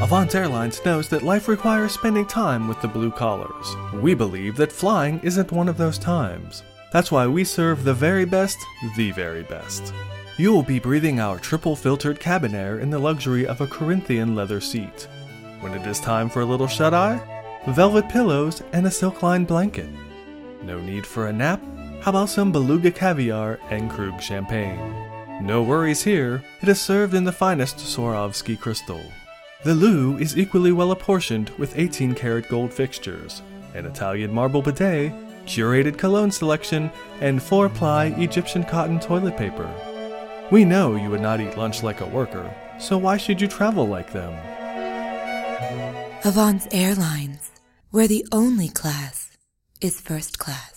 Avance Airlines knows that life requires spending time with the blue collars. We believe that flying isn't one of those times. That's why we serve the very best, the very best. You will be breathing our triple filtered cabin air in the luxury of a Corinthian leather seat. When it is time for a little shut eye, velvet pillows and a silk lined blanket. No need for a nap? How about some beluga caviar and Krug champagne? No worries here, it is served in the finest Swarovski crystal. The loo is equally well apportioned with 18 karat gold fixtures, an Italian marble bidet, curated cologne selection, and 4 ply Egyptian cotton toilet paper. We know you would not eat lunch like a worker, so why should you travel like them? Avance Airlines, where the only class is first class.